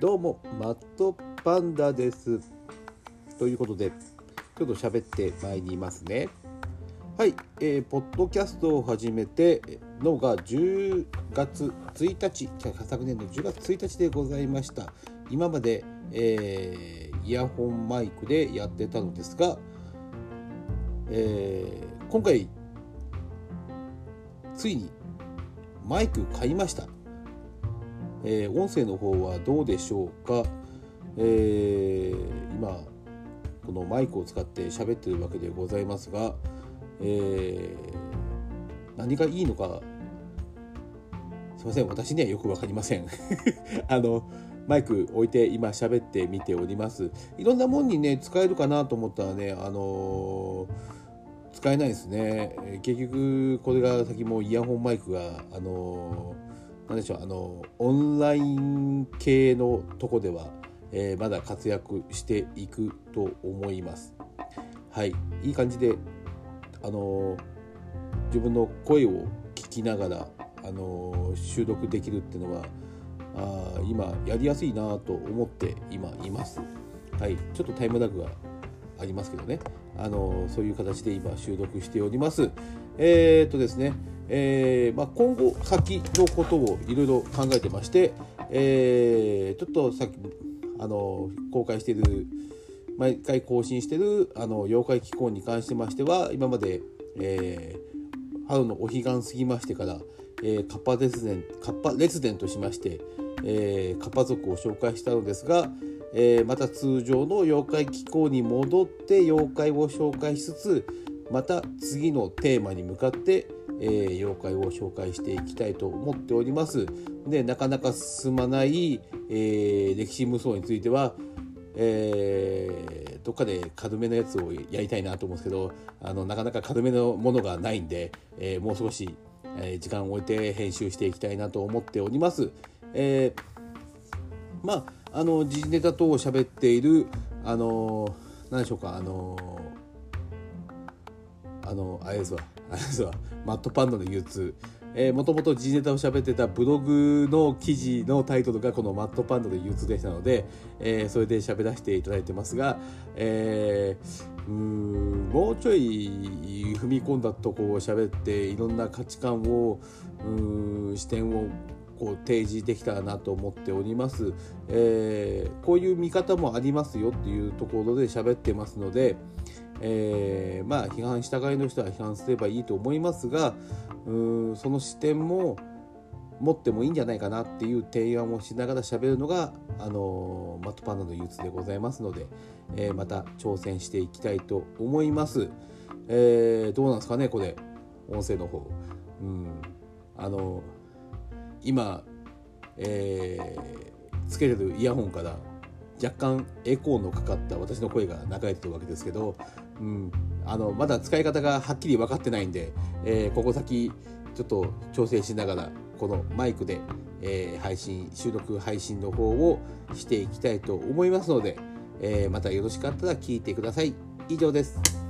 どうもマットパンダです。ということでちょっと喋ってまいりますね。はい、えー、ポッドキャストを始めてのが10月1日昨年の10月1日でございました。今まで、えー、イヤホンマイクでやってたのですが、えー、今回ついにマイク買いました。えー、音声の方はどうでしょうか、えー、今このマイクを使って喋ってるわけでございますが、えー、何がいいのかすいません私にはよく分かりません。あのマイク置いて今喋ってみております。いろんなもんにね使えるかなと思ったらねあの使えないですね。結局これが先もイヤホンマイクがあの何でしょうあのオンライン系のとこでは、えー、まだ活躍していくと思います。はい、いい感じであの自分の声を聞きながらあの収録できるっていうのはあ今やりやすいなと思って今います。はい、ちょっとタイムラグがありますけどねあのそういう形で今収録しております。えー、っとですねえーまあ、今後先のことをいろいろ考えてまして、えー、ちょっとさっきあの公開している毎回更新しているあの妖怪機構に関してましては今まで、えー、春のお彼岸過ぎましてから、えー、カッパ列伝カッパ列伝としまして、えー、カッパ族を紹介したのですが、えー、また通常の妖怪機構に戻って妖怪を紹介しつつまた次のテーマに向かってえー、妖怪を紹介していきたいと思っております。でなかなか進まない、えー、歴史無双については、えー、どっかで軽めのやつをやりたいなと思うんですけどあのなかなか軽めのものがないんで、えー、もう少し、えー、時間を置いて編集していきたいなと思っております。えー、まああの時事ネタ等を喋っているあの何でしょうかあのあのあれですわ。あれですわ。マットパンダの憂鬱。えー、もともと G ネタを喋ってたブログの記事のタイトルがこのマットパンダの憂鬱でしたので、えー、それで喋らせていただいてますが、えー、うんもうちょい踏み込んだとこを喋っていろんな価値観をう視点をこう提示できたらなと思っております、えー、こういう見方もありますよっていうところで喋ってますので、えー、まあ批判したがいの人は批判すればいいと思いますがうんその視点も持ってもいいんじゃないかなっていう提案をしながら喋るのが、あのマットパンダの憂鬱でございますので、えー、また挑戦していきたいと思います。えー、どうなんですかねこれ音声の方。うんあの今、えー、つけてるイヤホンから若干エコーのかかった私の声が流れてるわけですけど、うん、あのまだ使い方がはっきり分かってないんで、えー、ここ先ちょっと調整しながらこのマイクで、えー、配信収録配信の方をしていきたいと思いますので、えー、またよろしかったら聞いてください。以上です。